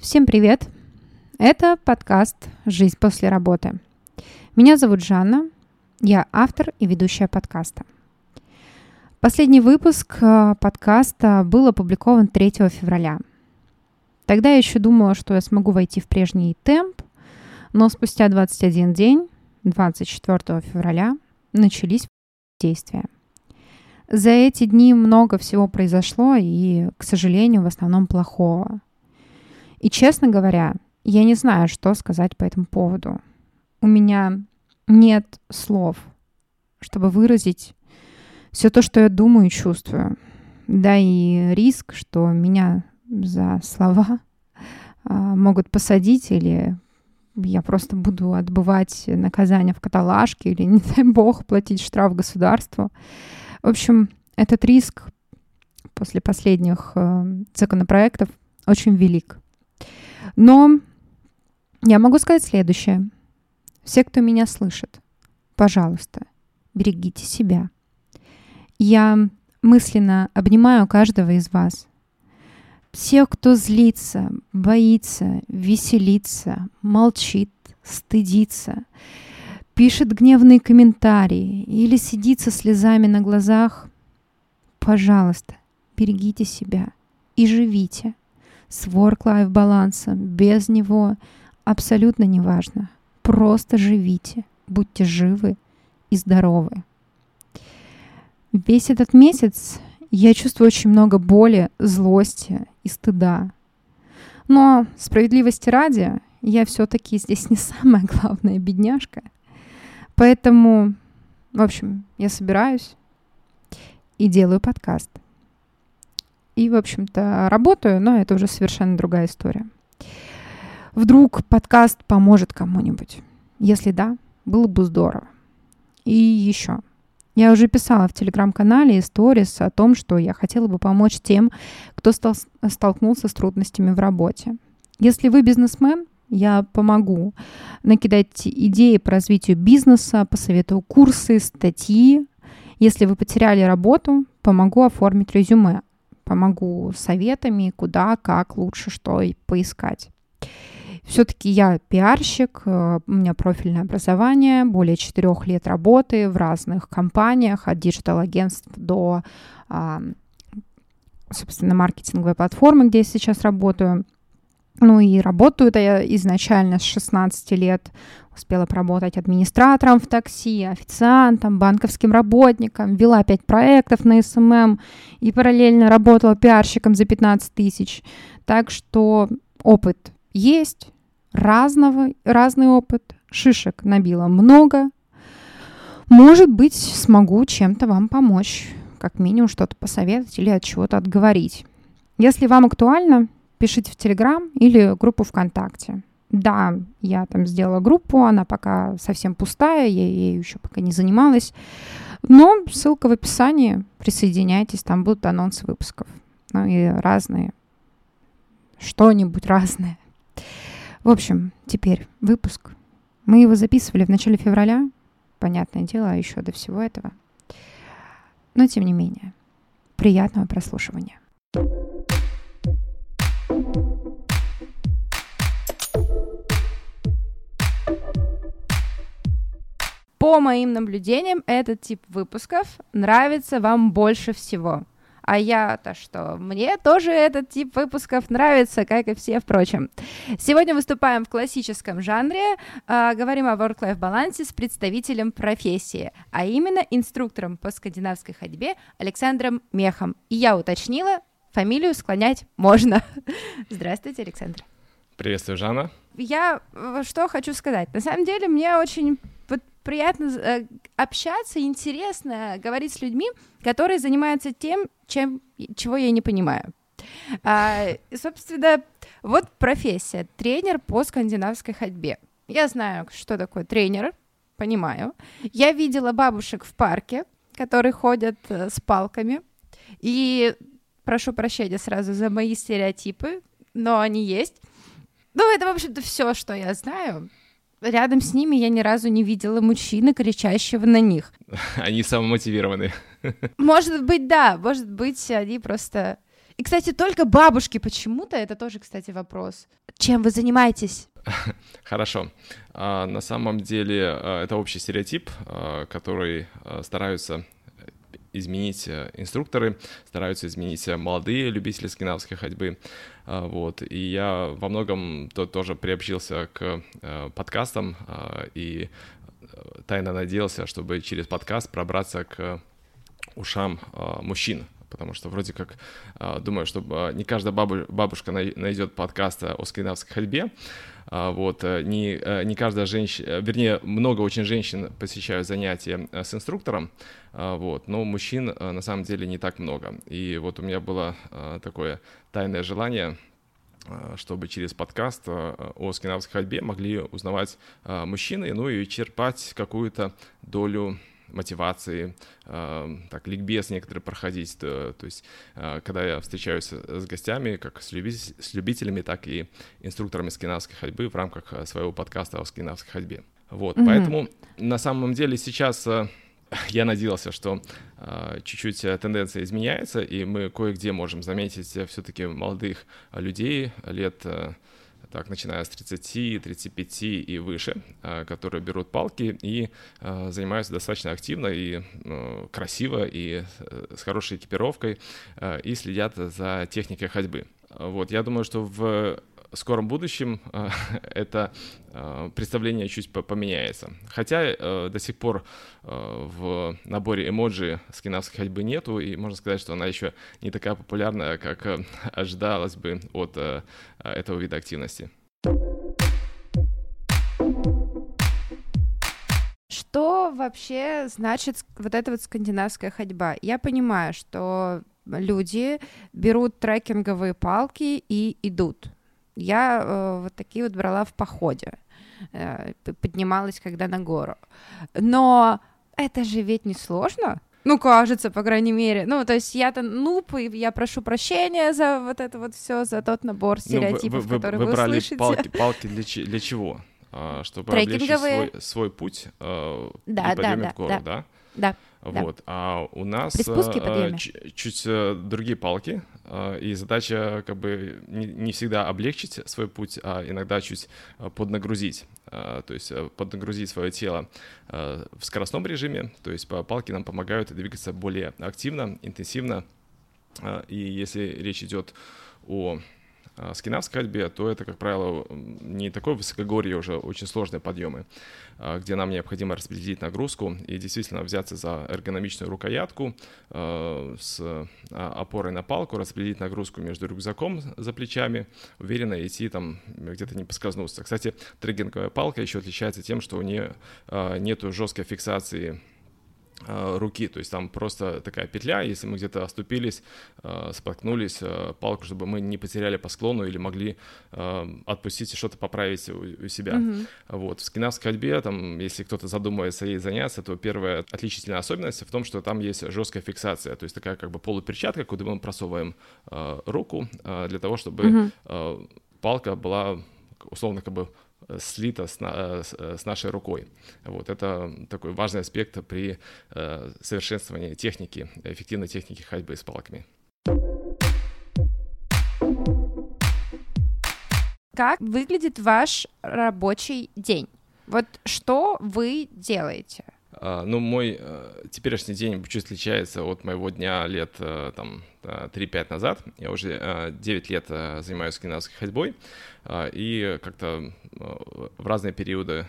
Всем привет! Это подкаст «Жизнь после работы». Меня зовут Жанна, я автор и ведущая подкаста. Последний выпуск э, подкаста был опубликован 3 февраля. Тогда я еще думала, что я смогу войти в прежний темп, но спустя 21 день, 24 февраля, начались действия. За эти дни много всего произошло и, к сожалению, в основном плохого. И, честно говоря, я не знаю, что сказать по этому поводу. У меня нет слов, чтобы выразить все то, что я думаю и чувствую. Да и риск, что меня за слова а, могут посадить или я просто буду отбывать наказание в каталажке или, не дай бог, платить штраф государству. В общем, этот риск после последних э, законопроектов очень велик. Но я могу сказать следующее. Все, кто меня слышит, пожалуйста, берегите себя. Я мысленно обнимаю каждого из вас. Всех, кто злится, боится, веселится, молчит, стыдится, пишет гневные комментарии или сидит со слезами на глазах, пожалуйста, берегите себя и живите с work-life балансом, без него, абсолютно неважно. Просто живите, будьте живы и здоровы. Весь этот месяц я чувствую очень много боли, злости и стыда. Но справедливости ради, я все-таки здесь не самая главная бедняжка — Поэтому, в общем, я собираюсь и делаю подкаст. И, в общем-то, работаю, но это уже совершенно другая история. Вдруг подкаст поможет кому-нибудь? Если да, было бы здорово. И еще. Я уже писала в телеграм-канале историс о том, что я хотела бы помочь тем, кто стал, столкнулся с трудностями в работе. Если вы бизнесмен, я помогу накидать идеи по развитию бизнеса, посоветую курсы, статьи. Если вы потеряли работу, помогу оформить резюме, помогу советами, куда, как лучше, что поискать. Все-таки я пиарщик, э, у меня профильное образование, более четырех лет работы в разных компаниях, от digital-агентств до, собственно, маркетинговой платформы, где я сейчас работаю – ну и работаю-то я изначально с 16 лет. Успела поработать администратором в такси, официантом, банковским работником, вела 5 проектов на SMM и параллельно работала пиарщиком за 15 тысяч. Так что опыт есть, разного, разный опыт, шишек набила много. Может быть, смогу чем-то вам помочь, как минимум что-то посоветовать или от чего-то отговорить. Если вам актуально, пишите в Телеграм или группу ВКонтакте. Да, я там сделала группу, она пока совсем пустая, я ей еще пока не занималась. Но ссылка в описании, присоединяйтесь, там будут анонсы выпусков. Ну и разные, что-нибудь разное. В общем, теперь выпуск. Мы его записывали в начале февраля, понятное дело, еще до всего этого. Но тем не менее, приятного прослушивания. По моим наблюдениям, этот тип выпусков нравится вам больше всего. А я-то что? Мне тоже этот тип выпусков нравится, как и все, впрочем. Сегодня выступаем в классическом жанре, э, говорим о work-life балансе с представителем профессии, а именно инструктором по скандинавской ходьбе Александром Мехом. И я уточнила, фамилию склонять можно. Здравствуйте, Александр. Приветствую, Жанна. Я э, что хочу сказать. На самом деле, мне очень приятно э, общаться, интересно говорить с людьми, которые занимаются тем, чем, чего я не понимаю. А, собственно, вот профессия — тренер по скандинавской ходьбе. Я знаю, что такое тренер, понимаю. Я видела бабушек в парке, которые ходят э, с палками. И прошу прощения сразу за мои стереотипы, но они есть. Ну, это, в общем-то, все, что я знаю рядом с ними я ни разу не видела мужчины, кричащего на них. Они самомотивированы. Может быть, да, может быть, они просто И, кстати, только бабушки почему-то, это тоже, кстати, вопрос. Чем вы занимаетесь? Хорошо. А, на самом деле а, это общий стереотип, а, который стараются изменить э, инструкторы, стараются изменить молодые любители скандинавской ходьбы. Вот. И я во многом то, тоже приобщился к э, подкастам и э, тайно надеялся, чтобы через подкаст пробраться к ушам мужчин, потому что вроде как думаю, что не каждая бабушка найдет подкаст о скандинавской ходьбе, вот, э, не, э, не каждая женщина, э, вернее, много очень женщин посещают занятия с инструктором, вот, но мужчин на самом деле не так много. И вот у меня было такое тайное желание чтобы через подкаст о скандинавской ходьбе могли узнавать мужчины, ну и черпать какую-то долю мотивации, так, ликбез некоторые проходить. То, то есть, когда я встречаюсь с гостями, как с, люби, с любителями, так и инструкторами скинавской ходьбы в рамках своего подкаста о скинавской ходьбе. Вот, mm-hmm. поэтому на самом деле сейчас я надеялся, что э, чуть-чуть тенденция изменяется, и мы кое-где можем заметить все-таки молодых людей лет э, так, начиная с 30, 35 и выше, а, которые берут палки и а, занимаются достаточно активно и ну, красиво, и э, с хорошей экипировкой, а, и следят за техникой ходьбы. Вот, я думаю, что в скором будущем э, это э, представление чуть поменяется. Хотя э, до сих пор в наборе эмоджи скинавской ходьбы нету, и можно сказать, что она еще не такая популярная, как ожидалось бы от этого вида активности. Что вообще значит вот эта вот скандинавская ходьба? Я понимаю, что люди берут трекинговые палки и идут я э, вот такие вот брала в походе, э, поднималась когда на гору. Но это же ведь не сложно. Ну, кажется, по крайней мере. Ну, то есть я-то нуб, и я прошу прощения за вот это вот все, за тот набор стереотипов, ну, вы, вы, которые вы, вы брали услышите. Палки, палки для, для чего? А, чтобы облегчить свой, свой путь э, да, и подъеме да, в гору, да? Да. да. Вот. Да. А у нас э, чуть э, другие палки, э, и задача как бы не, не всегда облегчить свой путь, а иногда чуть поднагрузить. То есть поднагрузить свое тело в скоростном режиме, то есть палки нам помогают двигаться более активно, интенсивно. И если речь идет о а, скинавской ходьбе, то это, как правило, не такое высокогорье уже, очень сложные подъемы, а, где нам необходимо распределить нагрузку и действительно взяться за эргономичную рукоятку а, с опорой на палку, распределить нагрузку между рюкзаком за плечами, уверенно идти там, где-то не поскользнуться. Кстати, трекинговая палка еще отличается тем, что у нее нету жесткой фиксации Э, руки, то есть там просто такая петля, если мы где-то оступились, э, споткнулись, э, палку, чтобы мы не потеряли по склону или могли отпустить и что-то поправить у, себя. Mm-hmm. Вот. В скандинавской ходьбе, там, если кто-то задумывается ей заняться, то первая отличительная особенность в том, что там есть жесткая фиксация, то есть такая как бы полуперчатка, куда мы просовываем руку для того, чтобы mm-hmm. палка была условно как бы слито с, на, с нашей рукой. Вот это такой важный аспект при э, совершенствовании техники, эффективной техники ходьбы с палками. Как выглядит ваш рабочий день? Вот что вы делаете? Uh, ну, мой uh, теперешний день чуть отличается от моего дня лет uh, там 3-5 назад. Я уже uh, 9 лет занимаюсь скандинавской ходьбой. Uh, и как-то в разные периоды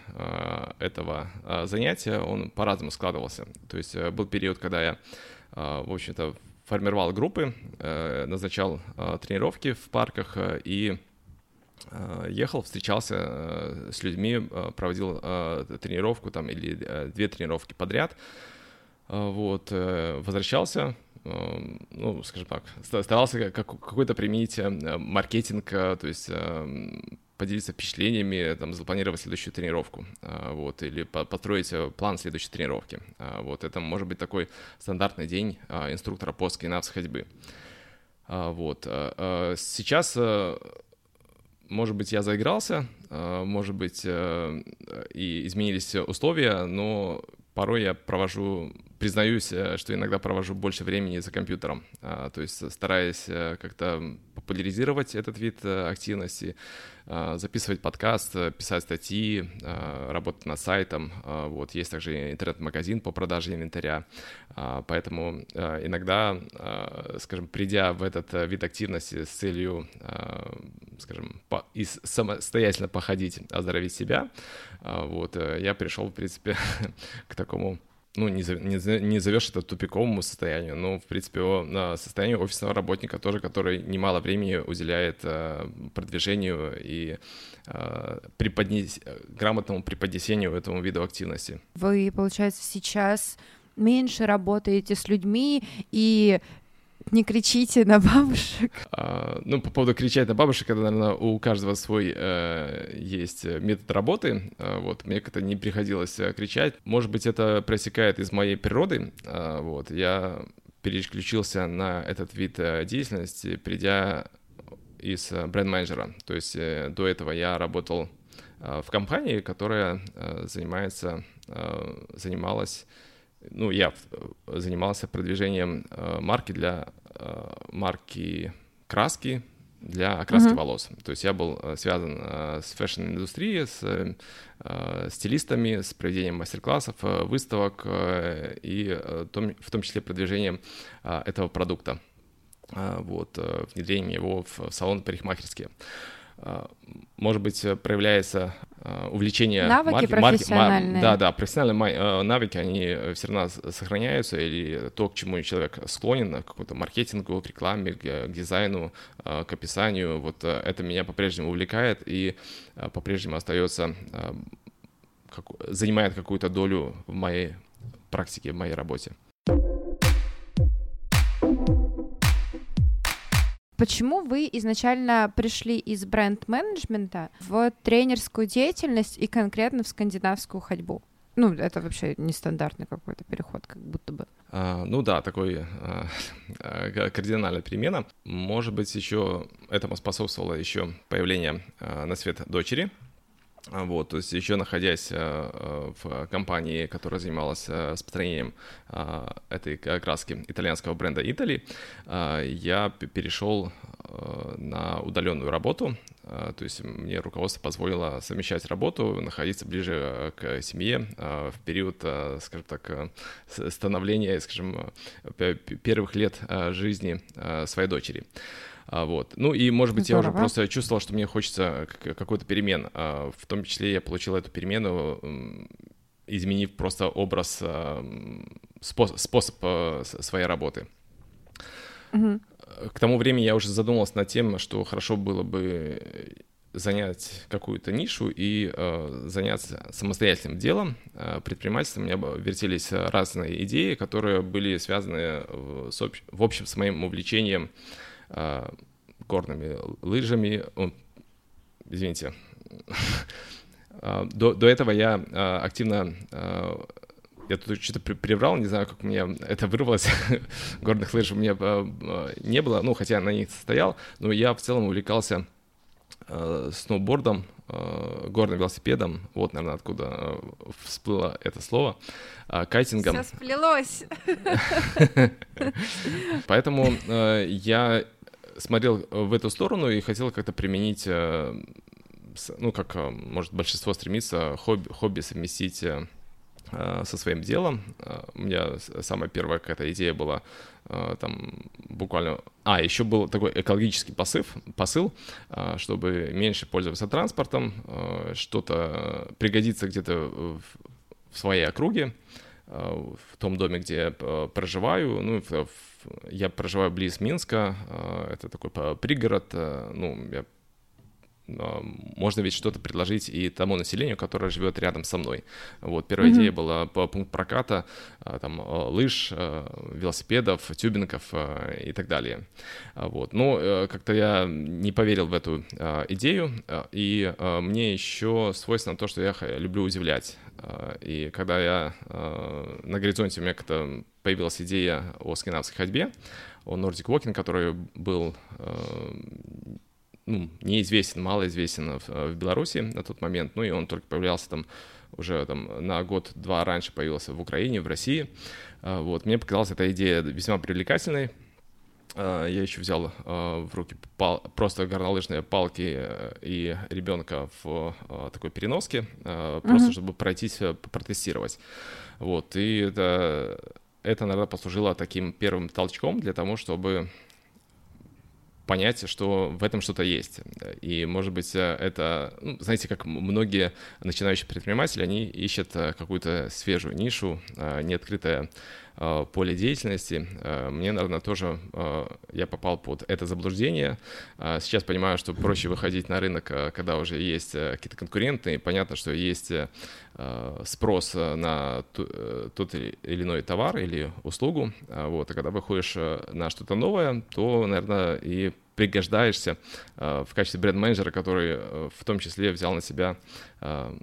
этого занятия он по-разному складывался. То есть был период, когда я, в общем-то, формировал группы, назначал тренировки в парках и ехал, встречался с людьми, проводил тренировку там или две тренировки подряд, вот, возвращался, ну, скажем так, старался какой-то применить маркетинг, то есть поделиться впечатлениями, там, запланировать следующую тренировку, вот, или построить э, план следующей тренировки. Вот, это может быть такой стандартный день инструктора по скинавс ходьбы. Вот. Сейчас, э, может быть, я заигрался, может быть, э, и изменились условия, но порой я провожу, признаюсь, э, что иногда провожу больше времени за компьютером, а, то есть стараясь э, как-то популяризировать этот вид э, активности, а, записывать подкаст, писать статьи, а, работать над сайтом. Вот есть также интернет-магазин по продаже инвентаря, поэтому иногда, скажем, придя в этот вид активности с целью, скажем, и самостоятельно походить, оздоровить себя, вот я пришел, в принципе, к такому ну, не, не, не зовешь это тупиковому состоянию, но, в принципе, о, состоянию офисного работника тоже, который немало времени уделяет э, продвижению и э, преподнес... грамотному преподнесению этому виду активности. Вы, получается, сейчас меньше работаете с людьми и не кричите на бабушек. А, ну, по поводу кричать на бабушек, это, наверное, у каждого свой э, есть метод работы. А, вот, мне как-то не приходилось э, кричать. Может быть, это просекает из моей природы. А, вот, я переключился на этот вид э, деятельности, придя из э, бренд-менеджера. То есть э, до этого я работал э, в компании, которая э, занимается, э, занималась ну, я занимался продвижением э, марки для э, марки краски для окраски mm-hmm. волос. То есть я был э, связан с fashion-индустрией, с стилистами, с проведением мастер-классов, выставок и в том числе продвижением этого продукта, вот, внедрением его в салон парикмахерские. А, может быть, э, проявляется а, увлечение... Навыки марки, профессиональные. Марки, да, да, профессиональные э, навыки, они все равно сохраняются, или то, к чему человек склонен, к какому-то маркетингу, к рекламе, к дизайну, к описанию, вот э, это меня по-прежнему увлекает и по-прежнему остается, занимает какую-то долю в моей практике, в моей работе. Почему вы изначально пришли из бренд-менеджмента в тренерскую деятельность и конкретно в скандинавскую ходьбу? Ну, это вообще нестандартный какой-то переход, как будто бы. А, ну да, такой а, кардинальная перемена. Может быть, еще этому способствовало еще появление а, на свет дочери, вот, то есть еще находясь э, в компании, которая занималась э, распространением э, этой краски итальянского бренда Italy, я перешел на удаленную работу, то есть мне руководство позволило совмещать работу, находиться ближе к семье в период, скажем так, становления, скажем, первых лет жизни своей дочери. А, вот. Ну и, может быть, Здорово. я уже просто чувствовал, что мне хочется какой-то перемен. А, в том числе я получил эту перемену, изменив просто образ, а, способ, способ своей работы. Угу. К тому времени я уже задумался над тем, что хорошо было бы занять какую-то нишу и э, заняться самостоятельным делом, э, предпринимательством. У меня вертелись разные идеи, которые были связаны в, в общем с моим увлечением а, горными лыжами. Извините. А, до, до этого я а, активно я тут что-то приврал, не знаю, как у меня это вырвалось. Горных лыж у меня не было, ну, хотя на них стоял, но я в целом увлекался сноубордом, горным велосипедом, вот, наверное, откуда всплыло это слово, кайтингом. Все сплелось. Поэтому я смотрел э, в эту сторону и хотел как-то применить, э, ну, как, э, может, большинство стремится, хобби, хобби совместить со своим делом. У меня самая первая какая-то идея была там буквально... А, еще был такой экологический посыл, посыл чтобы меньше пользоваться транспортом, что-то пригодится где-то в, своей округе, в том доме, где я проживаю, ну, я проживаю близ Минска, э, это такой пригород, э, ну, я а, можно ведь что-то предложить и тому населению, которое живет рядом со мной. Вот первая mm-hmm. идея была по пункт проката а, там а, лыж, велосипедов, тюбингов и так далее. Вот, но э, как-то я не поверил в эту идею, и мне еще свойственно то, что я люблю удивлять. И когда я на горизонте у меня как-то появилась идея о скандинавской ходьбе, о Nordic Walking, который был ну, неизвестен, малоизвестен в, в Беларуси на тот момент, ну и он только появлялся там уже там на год-два раньше появился в Украине, в России. Вот, мне показалась эта идея весьма привлекательной, я еще взял в руки пал, просто горнолыжные палки э, и ребенка в такой переноске, просто uh-huh. чтобы пройтись, э, протестировать. Вот, и это, это, наверное, послужило таким первым толчком для того, чтобы понять, что в этом что-то есть. И, может быть, это, ну, знаете, как многие начинающие предприниматели, они ищут э, какую-то свежую нишу, э, неоткрытое э, поле деятельности. Мне, наверное, тоже я попал под это заблуждение. Сейчас понимаю, что проще выходить на рынок, когда уже есть какие-то конкуренты, и понятно, что есть спрос на тот или иной товар или услугу. Вот, и когда выходишь на что-то новое, то, наверное, и пригождаешься э, в качестве бренд-менеджера, который э, в том числе взял на себя э,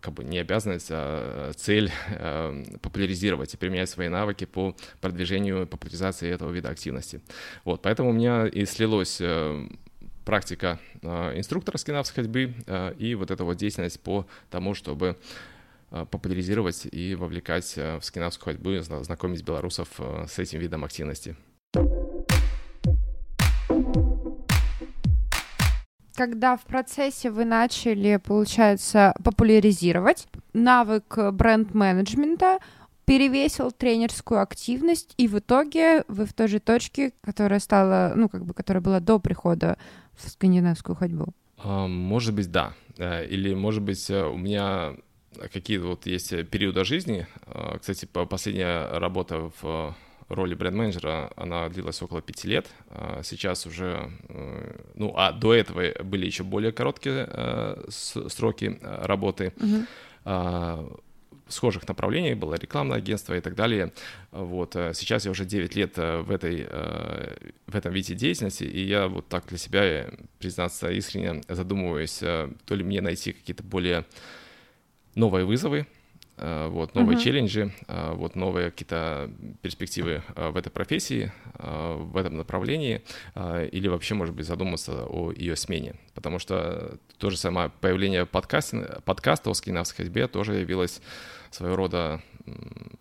как бы не обязанность, а цель э, популяризировать и применять свои навыки по продвижению, популяризации этого вида активности. Вот, поэтому у меня и слилось э, практика э, инструктора скинавской ходьбы э, и вот эта вот деятельность по тому, чтобы популяризировать и вовлекать в скинавскую ходьбу, знакомить белорусов с этим видом активности. Когда в процессе вы начали, получается, популяризировать навык бренд-менеджмента, перевесил тренерскую активность, и в итоге вы в той же точке, которая стала, ну, как бы, которая была до прихода в скандинавскую ходьбу? А, может быть, да. Э, или, может быть, э, у меня какие-то вот есть периоды жизни. А, кстати, последняя работа в роли бренд-менеджера, она длилась около пяти лет. А сейчас уже, э, ну, а до этого были еще более короткие э, сроки э, работы. Uh-huh. схожих направлений было рекламное агентство и так далее. Вот сейчас я уже 9 лет в этой в этом виде деятельности, и я вот так для себя, признаться искренне, задумываюсь, то ли мне найти какие-то более новые вызовы, вот, новые uh-huh. челленджи, э, вот, новые какие-то перспективы э, в этой профессии, в этом направлении, или вообще, может быть, задуматься о ее смене. Потому что то же самое появление подкаста, подкаста о скандинавской ходьбе тоже явилось своего рода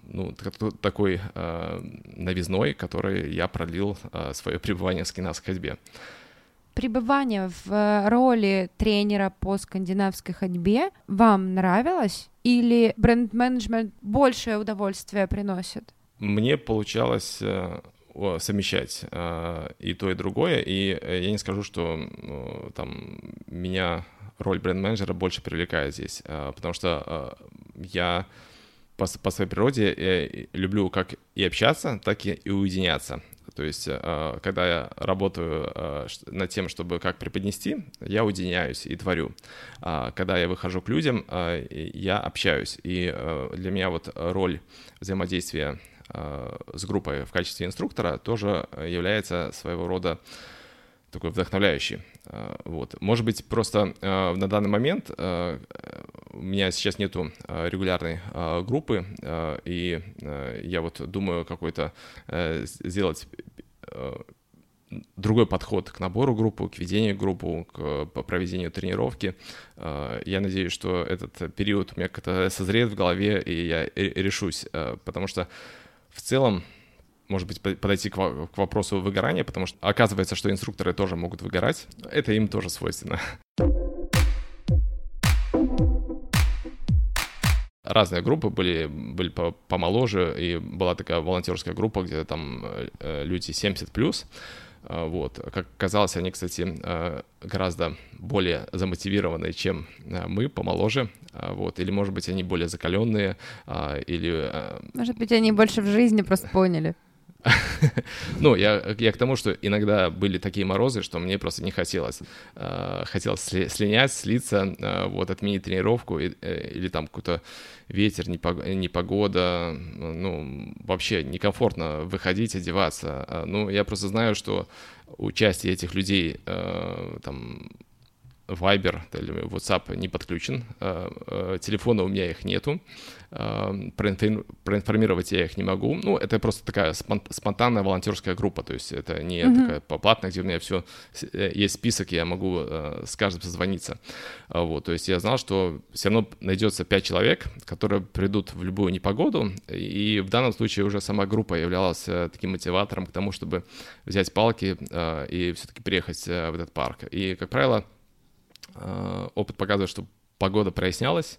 ну, такой новизной, который я продлил свое пребывание в скандинавской ходьбе пребывание в роли тренера по скандинавской ходьбе вам нравилось? Или бренд-менеджмент большее удовольствие приносит? Мне получалось э, совмещать э, и то, и другое, и э, я не скажу, что там меня роль бренд-менеджера больше привлекает здесь, потому что я по, по своей природе люблю как и общаться, так и, и уединяться. То есть, э, когда я работаю э, над тем, чтобы как преподнести, я уединяюсь и творю. А когда я выхожу к людям, я общаюсь. И для меня вот роль взаимодействия с группой в качестве инструктора тоже является своего рода такой вдохновляющий. Вот. Может быть, просто на данный момент у меня сейчас нету регулярной группы, и я вот думаю какой-то сделать Э, другой подход к набору группы, к ведению группы, к проведению тренировки. Э, я надеюсь, что этот период у меня как-то созреет в голове, и я решусь, э, потому что в целом может быть, подойти к вопросу выгорания, потому что оказывается, что инструкторы тоже могут выгорать. Это им тоже свойственно. Разные группы были, были помоложе, и была такая волонтерская группа, где там э, люди 70 плюс. Э, вот. Как казалось, они, кстати, э, гораздо более замотивированные, чем мы, помоложе. Вот. Или, может быть, они более закаленные, или... Может быть, они больше в жизни просто поняли. Ну, я, я к тому, что иногда были такие морозы, что мне просто не хотелось. Э, хотелось слинять, слиться, э, вот, отменить тренировку э, или там какой-то ветер, непогода, ну, вообще некомфортно выходить, одеваться. Ну, я просто знаю, что участие этих людей там Viber или WhatsApp не подключен, телефона у меня их нету, проинформировать я их не могу. Ну, это просто такая спонтанная волонтерская группа, то есть это не mm-hmm. такая поплатная, где у меня все есть список, я могу с каждым созвониться. Вот, то есть я знал, что все равно найдется пять человек, которые придут в любую непогоду, и в данном случае уже сама группа являлась таким мотиватором к тому, чтобы взять палки и все-таки приехать в этот парк. И, как правило, опыт показывает, что погода прояснялась,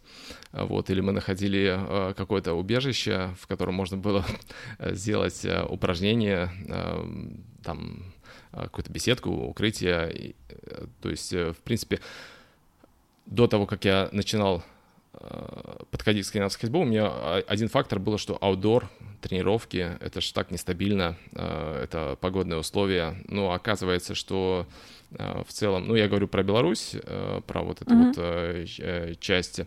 вот, или мы находили э, какое-то убежище, в котором можно было сделать э, упражнение, э, там, какую-то беседку, укрытие, то есть, в принципе, до того, как я начинал подходить к скандинавскому хейсболу, у меня один фактор был, что аутдор, тренировки, это же так нестабильно, это погодные условия, но оказывается, что Э, в целом, ну, я говорю про Беларусь, э, про вот эту mm-hmm. вот э, части.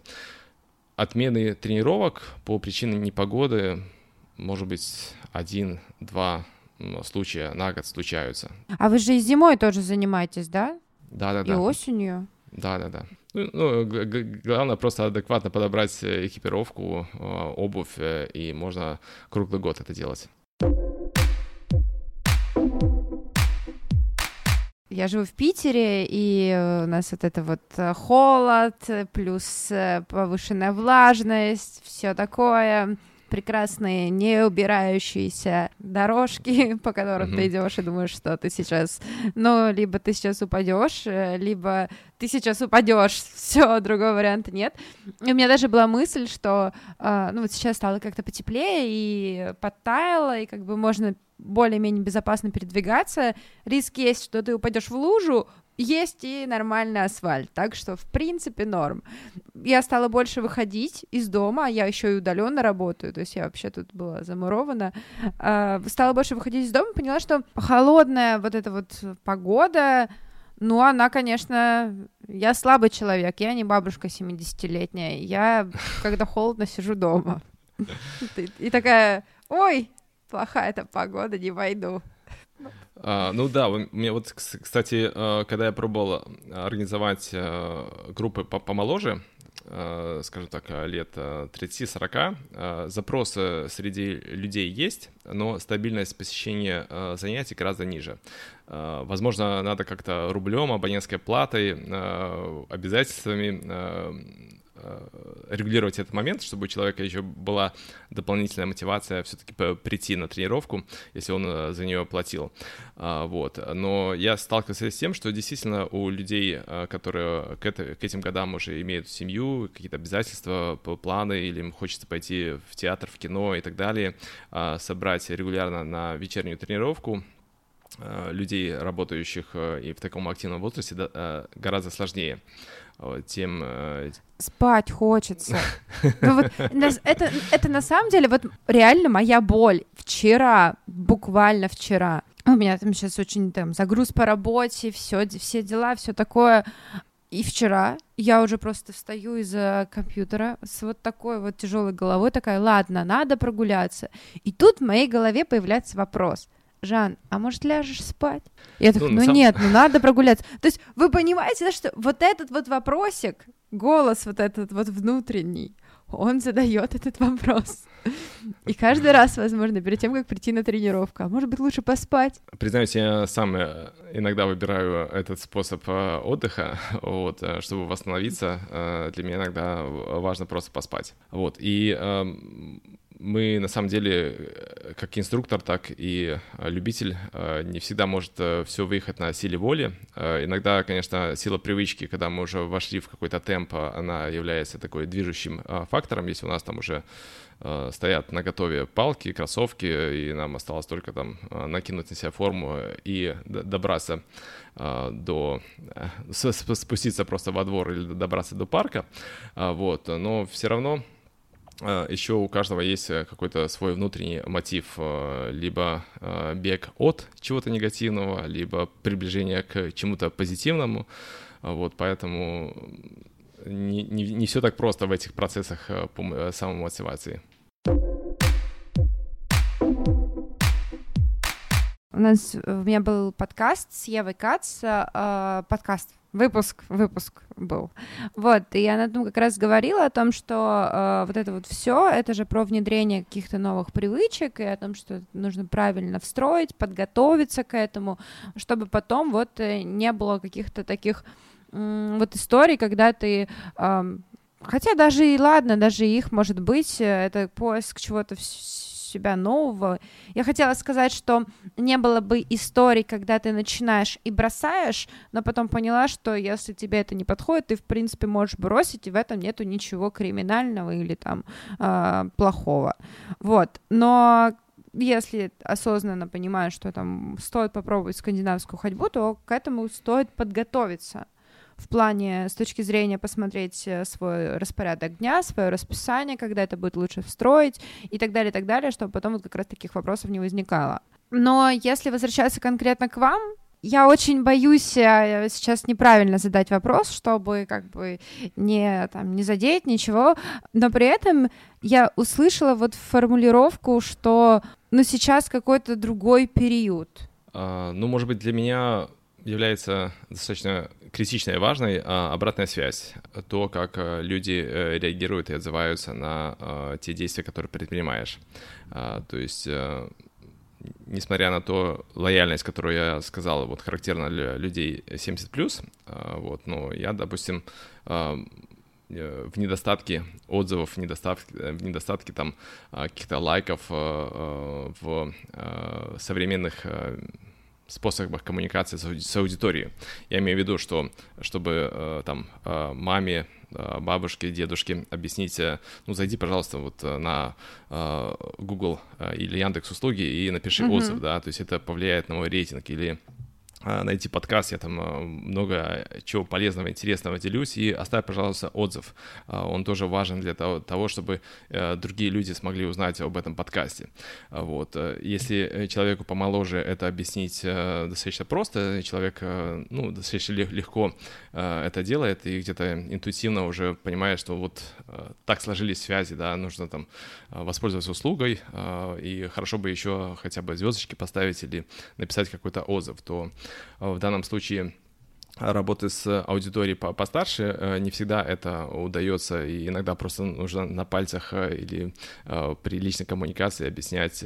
Отмены тренировок по причине непогоды, может быть, один-два случая на год случаются. А вы же и зимой тоже занимаетесь, да? Да, да, да. И осенью? Да, да, да. Ну, ну главное просто адекватно подобрать экипировку, обувь, и можно круглый год это делать. Я живу в Питере, и у нас вот это вот э, холод, плюс э, повышенная влажность, все такое прекрасные, не убирающиеся дорожки, по которым mm-hmm. ты идешь и думаешь, что ты сейчас, ну, либо ты сейчас упадешь, э, либо ты сейчас упадешь, все, другого варианта нет. И у меня даже была мысль, что, э, ну, вот сейчас стало как-то потеплее и подтаяло, и как бы можно более-менее безопасно передвигаться. Риск есть, что ты упадешь в лужу, есть и нормальный асфальт, так что в принципе норм. Я стала больше выходить из дома, я еще и удаленно работаю, то есть я вообще тут была замурована. А, стала больше выходить из дома, поняла, что холодная вот эта вот погода, ну, она, конечно, я слабый человек, я не бабушка 70-летняя, я, когда холодно, сижу дома. И такая, ой, плохая эта погода, не войду. А, ну да, меня вот, кстати, э, когда я пробовал организовать э, группы помоложе, э, скажем так, лет 30-40, запросы среди людей есть, но стабильность посещения занятий гораздо ниже. Возможно, надо как-то рублем, абонентской платой, обязательствами Э, регулировать этот момент, чтобы у человека еще была дополнительная мотивация все-таки прийти на тренировку, если он э, за нее платил. А, вот. Но я сталкивался с тем, что действительно у людей, э, которые к, это, к этим годам уже имеют семью, какие-то обязательства, планы, или им хочется пойти в театр, в кино и так далее, а, собрать регулярно на вечернюю тренировку, людей, работающих и в таком активном возрасте, гораздо сложнее тем... Э, Спать хочется. Ну, вот, это, это на самом деле вот реально моя боль. Вчера, буквально вчера, у меня там сейчас очень там загруз по работе, все, все дела, все такое. И вчера я уже просто встаю из-за компьютера с вот такой вот тяжелой головой, такая, ладно, надо прогуляться. И тут в моей голове появляется вопрос — Жан, а может ляжешь спать? Я такая, ну, ну сам... нет, ну надо прогуляться. То есть вы понимаете, да, что вот этот вот вопросик, голос вот этот вот внутренний, он задает этот вопрос. И каждый раз, возможно, перед тем, как прийти на тренировку, а может быть, лучше поспать. Признаюсь, я сам э, иногда выбираю этот способ э, отдыха, вот, э, чтобы восстановиться. Для меня иногда важно просто поспать. Вот, и эм, мы на самом деле, э, как инструктор, так и э, любитель, э, не всегда может все выехать на силе воли. Иногда, конечно, сила привычки, когда мы уже вошли в какой-то темп, она является такой движущим фактором, если у нас там уже стоят на готове палки, кроссовки, и нам осталось только там накинуть на себя форму и добраться до... спуститься просто во двор или добраться до парка, вот, но все равно а, еще у каждого есть э, какой-то свой внутренний мотив, э, либо э, бег от чего-то негативного, либо приближение к чему-то позитивному. Вот, поэтому не, не, не все так просто в этих процессах самомотивации. У нас у меня был подкаст с Евой Кац, подкаст выпуск, выпуск был. Вот, и я на этом как раз говорила о том, что э, вот это вот все, это же про внедрение каких-то новых привычек и о том, что нужно правильно встроить, подготовиться к этому, чтобы потом вот э, не было каких-то таких э, вот историй, когда ты э, Хотя даже и ладно, даже их может быть, э, это поиск чего-то себя нового. Я хотела сказать, что не было бы историй, когда ты начинаешь и бросаешь, но потом поняла, что если тебе это не подходит, ты, в принципе, можешь бросить, и в этом нету ничего криминального или там э, плохого. Вот. Но если осознанно понимаешь, что там стоит попробовать скандинавскую ходьбу, то к этому стоит подготовиться в плане с точки зрения посмотреть э, свой распорядок дня, свое расписание, когда это будет лучше встроить и так далее, и так далее, чтобы потом вот как раз таких вопросов не возникало. Но если возвращаться конкретно к вам, я очень боюсь э, сейчас неправильно задать вопрос, чтобы как бы не, там, не задеть ничего, но при этом я услышала вот формулировку, что ну сейчас какой-то другой период. А, ну, может быть, для меня является достаточно критичной и важной а, обратная связь. То, как а, люди а, реагируют и отзываются на а, те действия, которые предпринимаешь. А, то есть несмотря на то лояльность, которую я сказал, вот характерна для людей 70 плюс, а, вот, но я, допустим, в недостатке отзывов, в недостатке, в недостатке там каких-то лайков в современных способах коммуникации с аудиторией. Я имею в виду, что чтобы э, там э, маме, э, бабушке, дедушке объяснить, ну зайди, пожалуйста, вот на Google или Яндекс услуги и напиши mm-hmm. отзыв, да, то есть это повлияет на мой рейтинг или найти подкаст, я там а, много чего полезного, интересного делюсь, и оставь, пожалуйста, отзыв. А, он тоже важен для того, чтобы э, другие люди смогли узнать об этом подкасте. Вот. Э, если человеку помоложе это объяснить э, достаточно просто, человек, ну, достаточно легко это делает, и где-то интуитивно уже понимает, что вот так сложились связи, да, нужно там воспользоваться услугой, и хорошо бы еще хотя бы звездочки поставить или написать какой-то отзыв, то в данном случае работы с аудиторией постарше, э, не всегда это удается, и иногда просто нужно на пальцах э, или э, при личной коммуникации объяснять,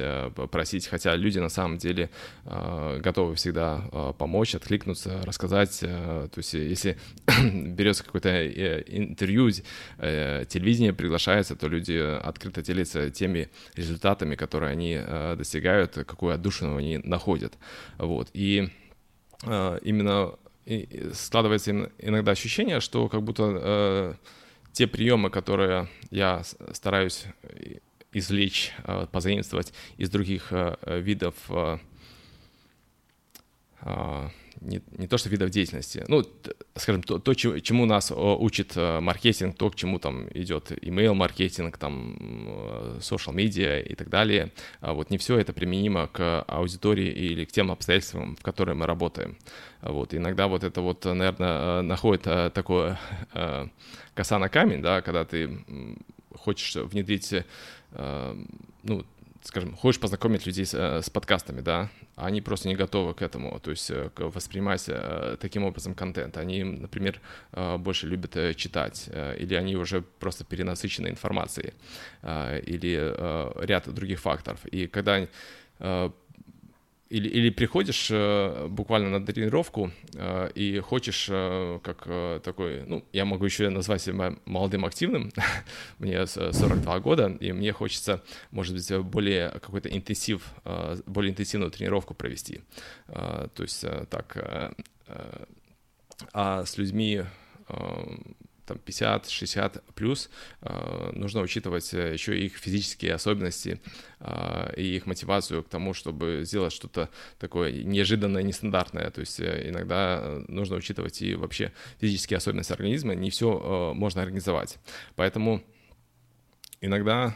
просить, хотя люди на самом деле готовы всегда помочь, откликнуться, рассказать, то есть если берется какое-то интервью, телевидение приглашается, то люди открыто делятся теми результатами, которые они достигают, какую отдушину они находят, вот, и именно складывается иногда ощущение, что как будто э, те приемы, которые я стараюсь извлечь, э, позаимствовать из других э, видов э, э, не, не то что видов деятельности, ну, скажем, то, то чему нас учит э, маркетинг, то, к чему там идет email маркетинг, там, э, social media и так далее, а вот не все это применимо к аудитории или к тем обстоятельствам, в которые мы работаем. Вот, иногда вот это вот, наверное, э, находит такое коса на камень, да, когда ты хочешь внедрить, ну, скажем, хочешь познакомить людей с, э, с подкастами, да, они просто не готовы к этому, то есть э, воспринимать э, таким образом контент. Они, например, больше любят читать, или они уже просто перенасыщены информацией, или ряд других факторов. И когда или, или приходишь э, буквально на тренировку э, и хочешь, э, как э, такой, ну, я могу еще назвать себя молодым активным, мне 42 года, и мне хочется, может быть, более какой-то интенсив, э, более интенсивную тренировку провести. Э, то есть э, так, э, э, а с людьми э, там 50-60 плюс, э, нужно учитывать э, еще их физические особенности э, и их мотивацию к тому, чтобы сделать что-то такое неожиданное, нестандартное. То есть иногда нужно учитывать и вообще физические особенности организма. Не все можно организовать. Поэтому иногда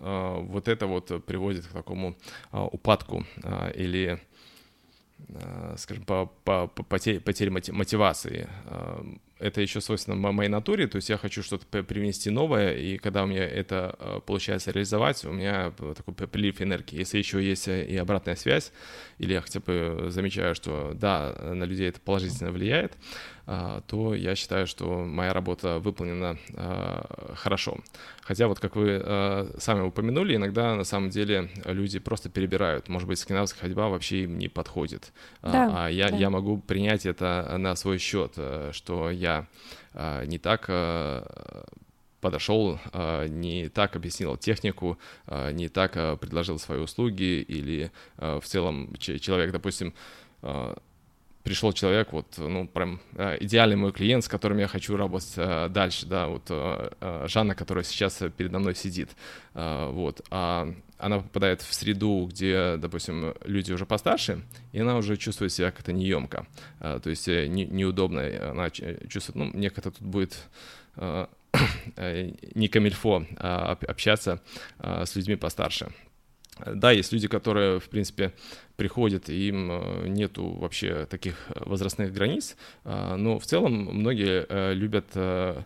вот это вот приводит к такому упадку или скажем, по, по, по потере, потере мотивации это еще свойственно моей натуре, то есть я хочу что-то привнести новое, и когда у меня это э, получается реализовать, у меня такой прилив энергии. Если еще есть и обратная связь, или я хотя бы замечаю, что да, на людей это положительно влияет, то я считаю, что моя работа выполнена а, хорошо. Хотя вот, как вы а, сами упомянули, иногда на самом деле люди просто перебирают. Может быть, скандинавская ходьба вообще им не подходит. Да, а я, да. я могу принять это на свой счет, что я не так подошел, не так объяснил технику, не так предложил свои услуги, или в целом человек, допустим, пришел человек, вот, ну, прям э, идеальный мой клиент, с которым я хочу работать э, дальше, да, вот э, Жанна, которая сейчас передо мной сидит, вот, а она попадает в среду, где, допустим, люди уже постарше, и она уже чувствует себя как-то неемко, то есть не, неудобно, она чувствует, ну, мне как-то тут будет не камильфо а общаться с людьми постарше. Да, есть люди, которые, в принципе, приходят, им э, нету вообще таких возрастных границ, а, но в целом многие э, любят э,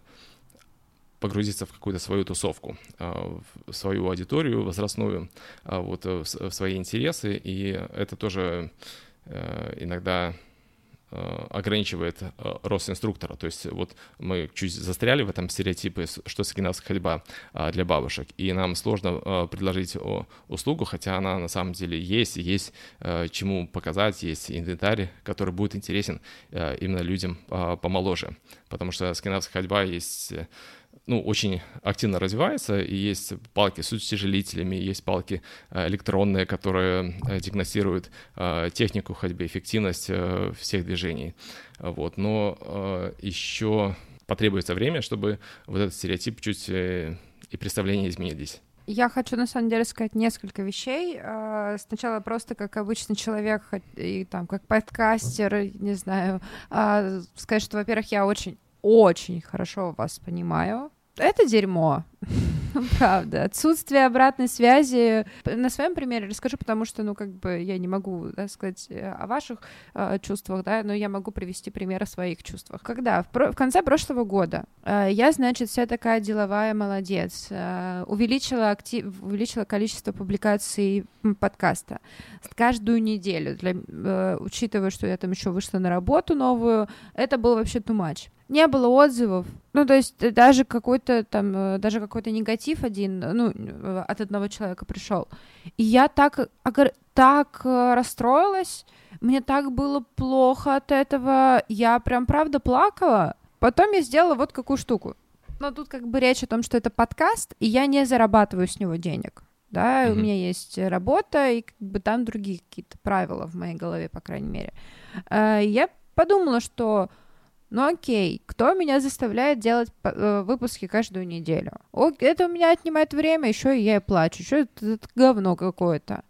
погрузиться в какую-то свою тусовку, в свою аудиторию возрастную, вот в свои интересы, и это тоже иногда Э, ограничивает э, рост инструктора. То есть вот мы чуть застряли в этом стереотипе, что скандинавская ходьба а, для бабушек, и нам сложно э, предложить услугу, хотя она на самом деле есть, и есть чему показать, есть инвентарь, который будет интересен именно людям помоложе, потому что скандинавская ходьба есть ну, очень активно развивается, и есть палки с утяжелителями, есть палки э, электронные, которые э, диагностируют э, технику ходьбы, эффективность всех движений. Вот. Но еще потребуется время, чтобы вот этот стереотип чуть и представления изменились. Я хочу, на самом деле, сказать несколько вещей. Сначала просто как обычный человек, и там, как подкастер, не знаю, сказать, что, во-первых, я очень очень хорошо вас понимаю. Это дерьмо. Правда. Отсутствие обратной связи. На своем примере расскажу, потому что, ну, как бы я не могу да, сказать э, о ваших э, чувствах, да, но я могу привести пример о своих чувствах. Когда? В, про- в конце прошлого года э, я, значит, вся такая деловая молодец, э, увеличила, актив... увеличила количество публикаций подкаста каждую неделю. Для, э, учитывая, что я там еще вышла на работу новую, это был вообще much не было отзывов. Ну, то есть э, даже какой-то там, э, даже какой-то негатив один, ну, э, от одного человека пришел. И я так, так расстроилась, мне так было плохо от этого, я прям правда плакала. Потом я сделала вот какую штуку. Но тут как бы речь о том, что это подкаст, и я не зарабатываю с него денег. Да, mm-hmm. у меня есть работа, и как бы там другие какие-то правила в моей голове, по крайней мере. Я подумала, что ну окей, кто меня заставляет делать э, выпуски каждую неделю? О, это у меня отнимает время, еще и я плачу. Что это, это говно какое-то?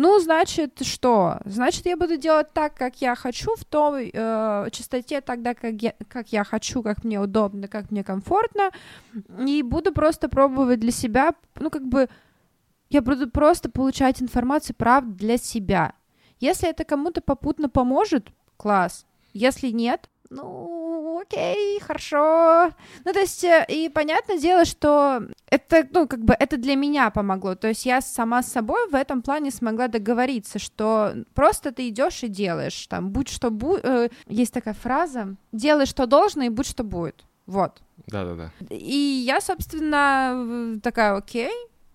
Ну, значит, что? Значит, я буду делать так, как я хочу, в той э, частоте тогда, как я, как я хочу, как мне удобно, как мне комфортно, и буду просто пробовать для себя, ну, как бы, я буду просто получать информацию, правда, для себя. Если это кому-то попутно поможет, класс. Если нет, ну, окей, хорошо. Ну, то есть, э, и понятное дело, что это, ну, как бы, это для меня помогло. То есть я сама с собой в этом плане смогла договориться, что просто ты идешь и делаешь, там, будь что будет. Э, есть такая фраза, делай, что должно, и будь что будет. Вот. Да-да-да. И я, собственно, такая, окей,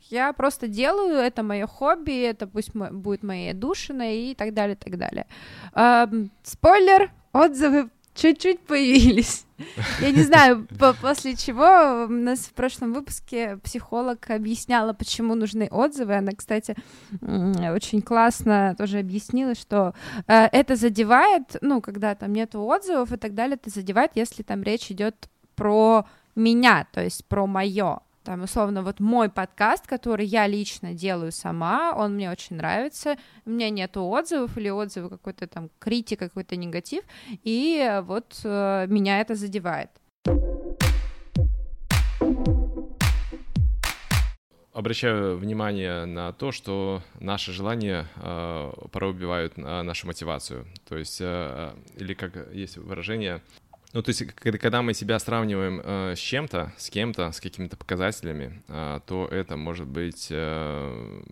я просто делаю, это мое хобби, это пусть будет моей душиной и так далее, так далее. Эм, спойлер, отзывы чуть-чуть появились. Я не знаю, после чего у нас в прошлом выпуске психолог объясняла, почему нужны отзывы. Она, кстати, очень классно тоже объяснила, что э, это задевает, ну, когда там нету отзывов и так далее, это задевает, если там речь идет про меня, то есть про мое там, условно, вот мой подкаст, который я лично делаю сама, он мне очень нравится, у меня нету отзывов или отзывы какой-то там критика, какой-то негатив, и вот э, меня это задевает. Обращаю внимание на то, что наши желания э, порой убивают э, нашу мотивацию. То есть, э, или как есть выражение, Ну, то есть, когда мы себя сравниваем э, с чем-то, с кем-то, с какими-то показателями, э, то это может быть э,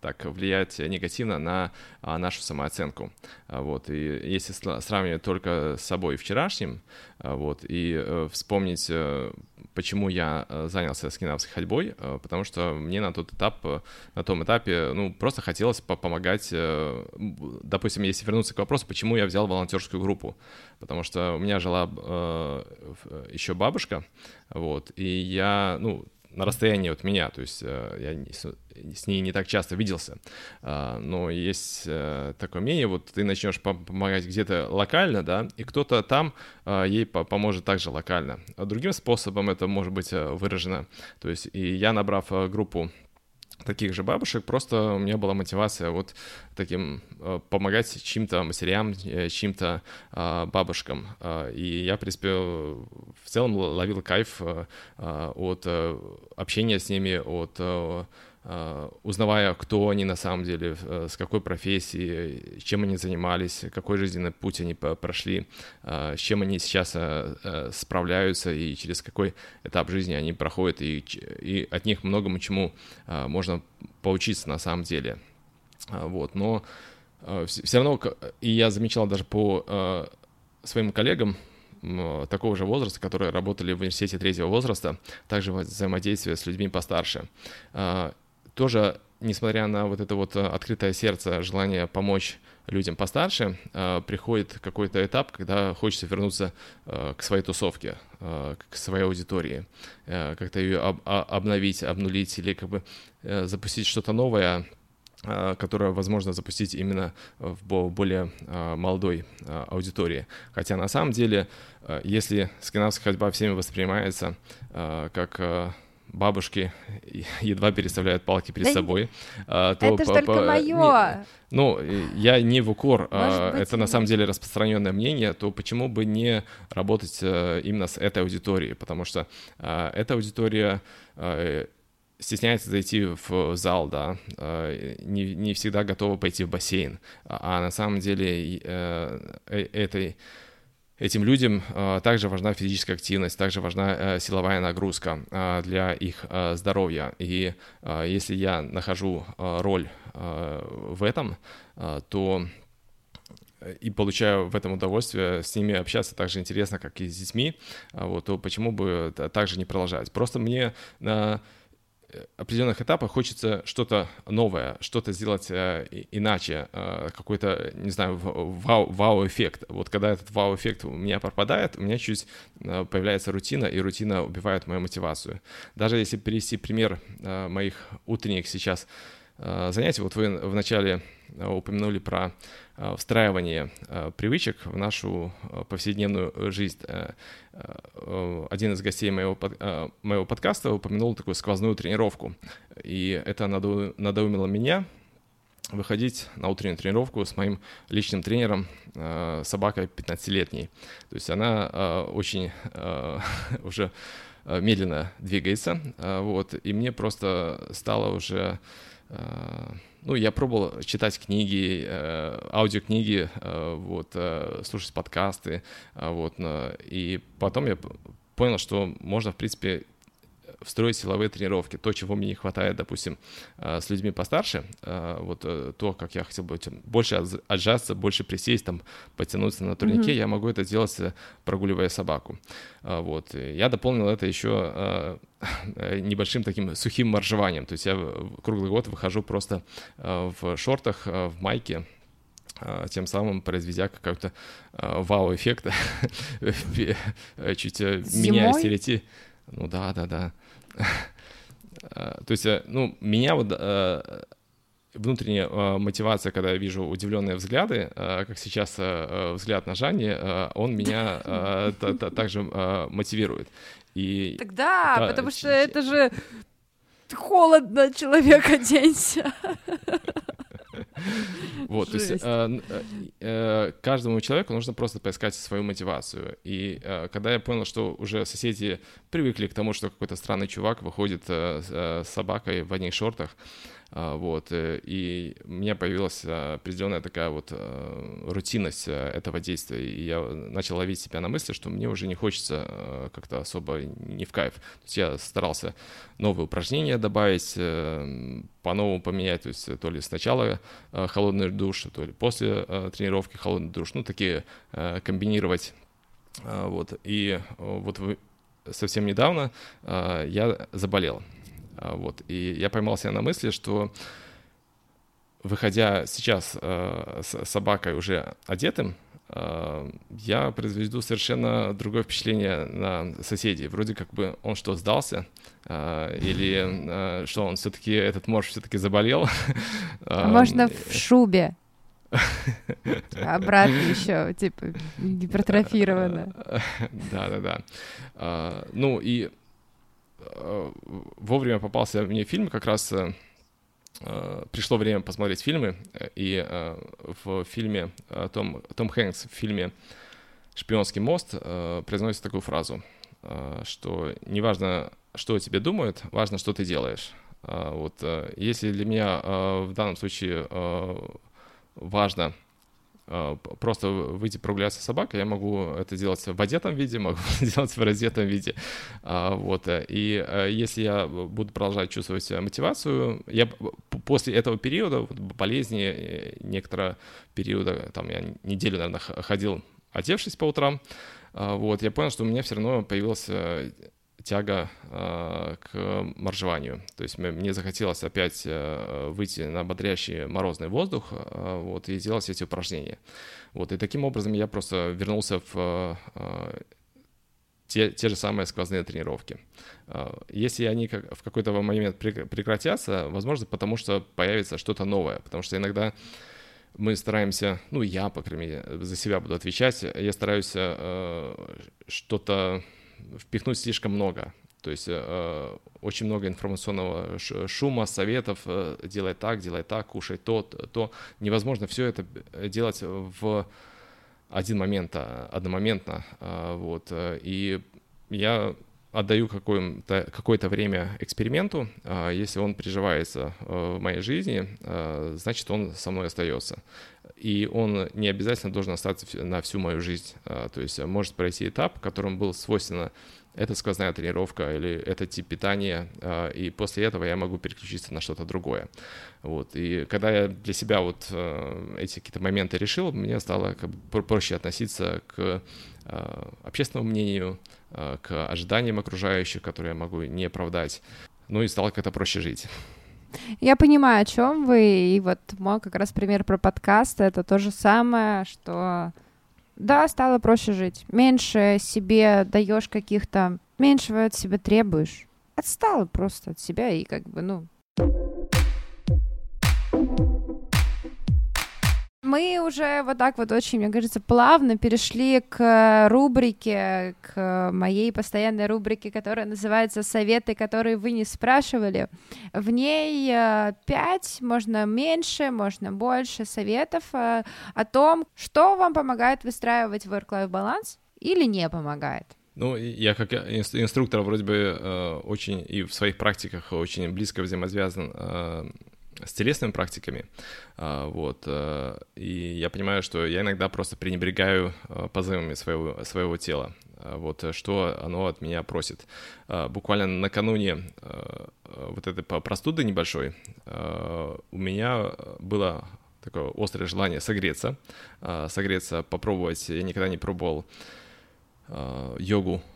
так влиять негативно на а, нашу самооценку. А, вот. И если сравнивать только с собой вчерашним, а, вот, и э, вспомнить, э, почему я э, занялся скинавской ходьбой, потому что мне на тот этап, на том этапе, ну, просто хотелось помогать, допустим, если вернуться к вопросу, почему я взял волонтерскую группу, потому что у меня жила еще бабушка, вот, и я, ну, на расстоянии от меня, то есть э, я с ней не так часто виделся, а, но есть э, такое мнение, вот ты начнешь помогать где-то локально, да, и кто-то там а, ей поможет также локально. А другим способом это может быть э, выражено, то есть и я, набрав группу таких же бабушек, просто у меня была мотивация вот таким э, помогать чьим-то матерям, э, чьим-то э, бабушкам. И я, в принципе, в целом ловил кайф от общения с ними, от узнавая, кто они на самом деле, э, с какой профессией, чем они занимались, какой жизненный путь они прошли, а, с чем они сейчас э, э, справляются и через какой этап жизни они проходят, и, и от них многому чему можно поучиться на самом деле. Вот, но все равно, и я замечал даже по своим коллегам, такого же возраста, которые работали в университете третьего возраста, также взаимодействие с людьми постарше тоже, несмотря на вот это вот э, открытое сердце, желание помочь людям постарше, э, приходит какой-то этап, когда хочется вернуться э, к своей тусовке, к своей аудитории, как-то ее обновить, обнулить или как бы запустить что-то новое, которое возможно запустить именно в более молодой аудитории. Хотя на самом деле, если скандинавская ходьба всеми воспринимается как бабушки едва переставляют палки перед да собой. А, то это же только мое. Не, ну, я не в укор, а, быть, это на самом деле распространенное мнение, то почему бы не работать э, именно с этой аудиторией? Потому что а, эта аудитория э, стесняется зайти в зал, да, не, не всегда готова пойти в бассейн, а на самом деле э, этой этим людям э, также важна физическая активность, также важна э, силовая нагрузка э, для их здоровья. И если я нахожу роль в этом, то и получаю в этом удовольствие, с ними общаться так же интересно, как и с детьми, вот, то почему бы также не продолжать? Просто мне на определенных этапах хочется что-то новое, что-то сделать э, иначе, э, какой-то, не знаю, вау, вау-эффект. Вот когда этот вау-эффект у меня пропадает, у меня чуть э, появляется рутина, и рутина убивает мою мотивацию. Даже если перевести пример э, моих утренних сейчас э, занятий, вот вы вначале э, упомянули про встраивание э, привычек в нашу э, повседневную жизнь. Один из гостей моего, моего подкаста упомянул такую сквозную тренировку, и это надоумило меня выходить на утреннюю тренировку с моим личным тренером, собакой 15-летней. То есть она очень уже медленно двигается, вот, и мне просто стало уже ну, я пробовал читать книги, э, аудиокниги, э, вот, э, слушать подкасты, вот, и потом я понял, что можно, в принципе, встроить силовые тренировки. То, чего мне не хватает, допустим, э, с людьми постарше, э, вот э, то, как я хотел бы больше отжаться, больше присесть, там, потянуться на турнике, mm-hmm. я могу это делать, прогуливая собаку. Вот. Я дополнил это еще небольшим таким сухим моржеванием. То есть я круглый год выхожу просто в шортах, в майке, тем самым произведя какой-то вау-эффект, чуть меняя стереотип. Ну да, да, да. То есть, э, ну, меня вот э, внутренняя э, мотивация, когда я вижу удивленные взгляды, как сейчас взгляд на Жанне, он меня также мотивирует. И, Тогда, да, потому что это же холодно, человек оденься. Вот, то есть э, э, каждому человеку нужно просто поискать свою мотивацию. И э, когда я понял, что уже соседи привыкли к тому, что какой-то странный чувак выходит с собакой в одних шортах, вот, э, и у меня появилась определенная такая вот э, рутинность э, этого действия, и я начал ловить себя на мысли, что мне уже не хочется как-то особо не в кайф. То есть я старался новые упражнения добавить, по-новому поменять, то есть то ли сначала холодный душ, то ли после тренировки холодный душ, ну, такие комбинировать, вот, и вот совсем недавно я заболел, а, вот. И я поймал себя на мысли, что выходя сейчас э, с собакой уже одетым, э, я произведу совершенно другое впечатление на соседей. Вроде как бы он что, сдался? Э, или э, что он все-таки, этот морж все-таки заболел? А можно в шубе. Обратно еще, типа, гипертрофировано. Да-да-да. Ну и Э, вовремя попался мне фильм, как раз э, э, пришло время посмотреть фильмы, и в фильме Том, Том Хэнкс в фильме «Шпионский мост» произносит такую фразу, что неважно, что о тебе думают, важно, что ты делаешь. Вот если для меня в данном случае важно просто выйти прогуляться с собакой, я могу это делать в одетом виде, могу делать в раздетом виде. А, вот. Э, и э, если я буду продолжать чувствовать мотивацию, я после этого периода, болезни, э, некоторого периода, там я неделю, наверное, ходил одевшись по утрам, а, вот, я понял, что у меня все равно появился тяга э, к моржеванию. То есть мне захотелось опять э, выйти на бодрящий морозный воздух э, вот, и делать эти упражнения. Вот, и таким образом я просто вернулся в те, те же самые сквозные тренировки. Если они как, в какой-то момент прекратятся, возможно, потому что появится что-то новое. Потому что иногда мы стараемся, ну, я, по крайней мере, за себя буду отвечать, я стараюсь э, что-то впихнуть слишком много. То есть э, очень много информационного шума, советов, э, делай так, делай так, кушай то, то. Невозможно все это делать в один момент, а, одномоментно. Э, вот. И я отдаю какое-то, какое-то время эксперименту. А, если он приживается э, в моей жизни, э, значит, он со мной остается. И он не обязательно должен остаться на всю мою жизнь. А, то есть может пройти этап, которым был свойственно это сквозная тренировка или это тип питания, а, и после этого я могу переключиться на что-то другое. Вот. И когда я для себя вот э, эти какие-то моменты решил, мне стало как бы проще относиться к общественному мнению, Э, к ожиданиям окружающих, которые я могу не оправдать. Ну и стало как-то проще жить. Я понимаю, о чем вы, и вот мой как раз пример про подкаст, это то же самое, что да, стало проще жить. Меньше себе даешь каких-то, меньше от себя требуешь. Отстала просто от себя и как бы, ну, мы уже вот так вот очень, мне кажется, плавно перешли к рубрике, к моей постоянной рубрике, которая называется «Советы, которые вы не спрашивали». В ней э, пять, можно меньше, можно больше советов э, о том, что вам помогает выстраивать work-life баланс или не помогает. Ну, я как инструктор вроде бы э, очень и в своих практиках очень близко взаимосвязан с телесными практиками, а, вот, э, и я понимаю, что я иногда просто пренебрегаю э, позывами своего, своего тела, а, вот, что оно от меня просит. А, буквально накануне э, вот этой простуды небольшой у меня было такое острое желание согреться, согреться, попробовать, я никогда не пробовал йогу. Э,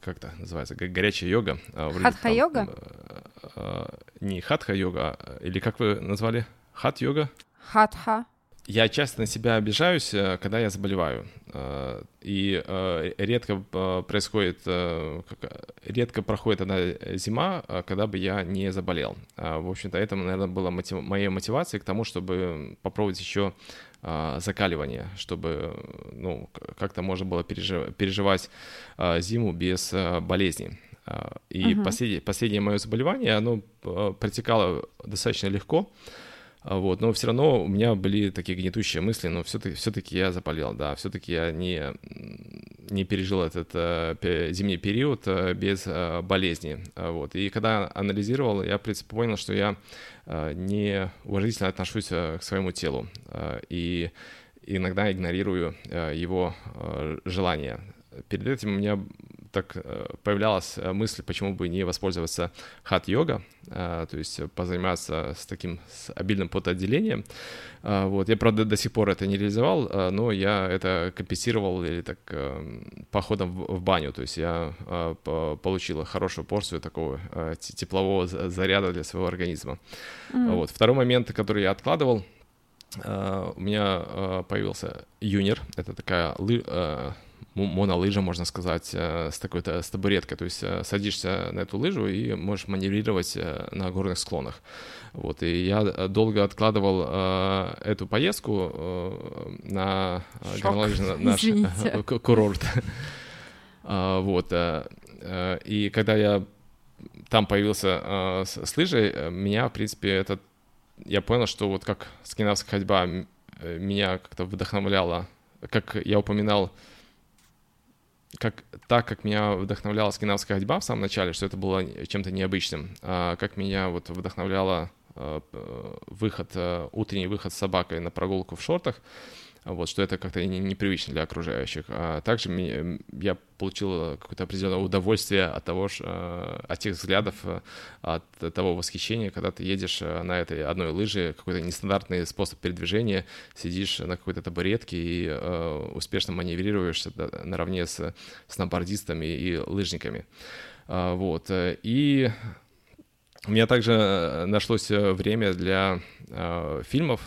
как то называется, горячая йога. А, хатха-йога? Э, э, не хатха-йога, а, или как вы назвали? Хат-йога? Хатха. Я часто на себя обижаюсь, когда я заболеваю. И редко происходит, редко проходит одна зима, когда бы я не заболел. В общем-то, это, наверное, было мотив... моей мотивацией к тому, чтобы попробовать еще а, закаливания, чтобы ну, как-то можно было пережив, переживать а, зиму без а, болезней. И uh-huh. последнее, последнее мое заболевание, оно протекало достаточно легко. А, вот, но все равно у меня были такие гнетущие мысли, но все-таки, все-таки я заболел, да, все-таки я не, не пережил этот э, зимний период э, без э, болезни, а, вот. И когда анализировал, я, в принципе, понял, что я э, не уважительно отношусь э, к своему телу э, и иногда игнорирую э, его э, желания. Перед этим у меня так э, появлялась э, мысль, почему бы не воспользоваться хат-йога, э, то есть позаниматься с таким с обильным потоотделением. Вот. Я, правда, до сих пор это не реализовал, но я это компенсировал или так походом в баню, то есть я получил хорошую порцию такого теплового заряда для своего организма. Mm. Вот. Второй момент, который я откладывал, у меня появился юнир, это такая монолыжа, можно сказать, э, с такой-то с табуреткой. То есть э, садишься на эту лыжу и можешь маневрировать э, на горных склонах. Вот, и я долго откладывал э, эту поездку э, на горнолыжный наш курорт. А, вот, э, и когда я там появился с, с лыжей, меня, в принципе, этот я понял, что вот как скандинавская ходьба меня как-то вдохновляла, как я упоминал, как, так как меня вдохновляла скандинавская ходьба в самом начале, что это было чем-то необычным, а как меня вот вдохновляла а, выход, а, утренний выход с собакой на прогулку в шортах, вот, что это как-то непривычно для окружающих. А также я получил какое-то определенное удовольствие от того, э, от тех взглядов, э, от того восхищения, когда ты едешь э, на этой одной лыже, какой-то нестандартный способ передвижения, сидишь на какой-то табуретке и успешно маневрируешь наравне с сноубордистами и лыжниками. Вот. И у меня также нашлось время для фильмов,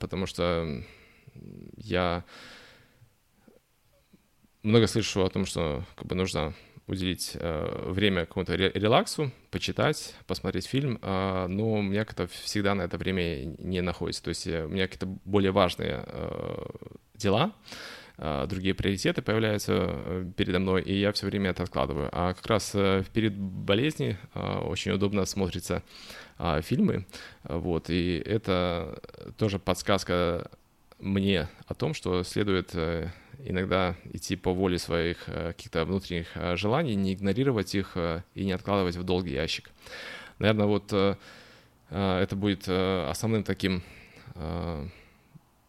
потому что я много слышу о том, что как бы нужно уделить э, время какому-то релаксу, почитать, посмотреть фильм, э, но у меня как-то всегда на это время не находится. То есть э, у меня какие-то более важные э, дела, э, другие приоритеты появляются э, передо мной, и я все время это откладываю. А как раз э, в период болезни э, очень удобно смотрится э, фильмы, вот, и это тоже подсказка мне о том, что следует э, иногда идти по воле своих э, каких-то внутренних э, желаний, не игнорировать их и не откладывать в долгий ящик. Наверное, вот это будет основным таким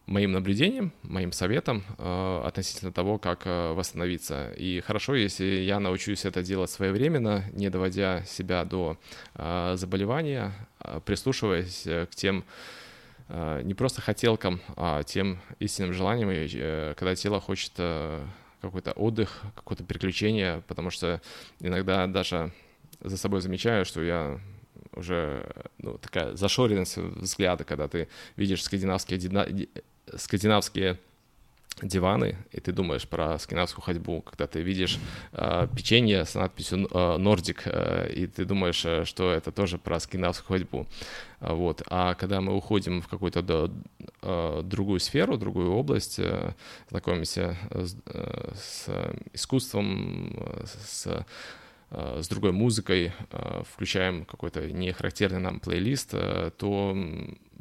моим наблюдением, моим советом относительно того, как восстановиться. И хорошо, если я научусь это делать своевременно, не доводя себя до заболевания, прислушиваясь к тем не просто хотелкам, а тем истинным желанием, э, когда тело хочет э, какой-то отдых, какое-то приключение, потому что иногда даже за собой замечаю, что я уже ну, такая зашоренность взгляда, когда ты видишь скандинавские, скандинавские диваны, и ты думаешь про скандинавскую ходьбу, когда ты видишь э, печенье с надписью э, Nordic, э, и ты думаешь, э, что это тоже про скандинавскую ходьбу. Э, вот. А когда мы уходим в какую-то да, э, другую сферу, другую область, э, знакомимся с, э, с искусством, с с другой музыкой, включаем какой-то нехарактерный нам плейлист, то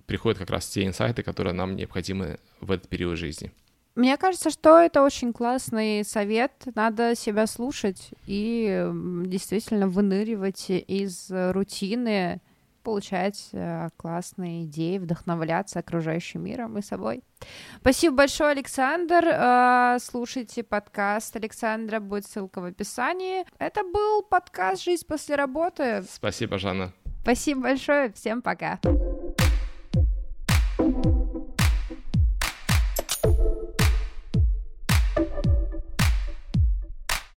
приходят как раз те инсайты, которые нам необходимы в этот период жизни. Мне кажется, что это очень классный совет. Надо себя слушать и действительно выныривать из рутины, получать э, классные идеи, вдохновляться окружающим миром и собой. Спасибо большое, Александр. Э, слушайте подкаст Александра, будет ссылка в описании. Это был подкаст «Жизнь после работы». Спасибо, Жанна. Спасибо большое, всем пока.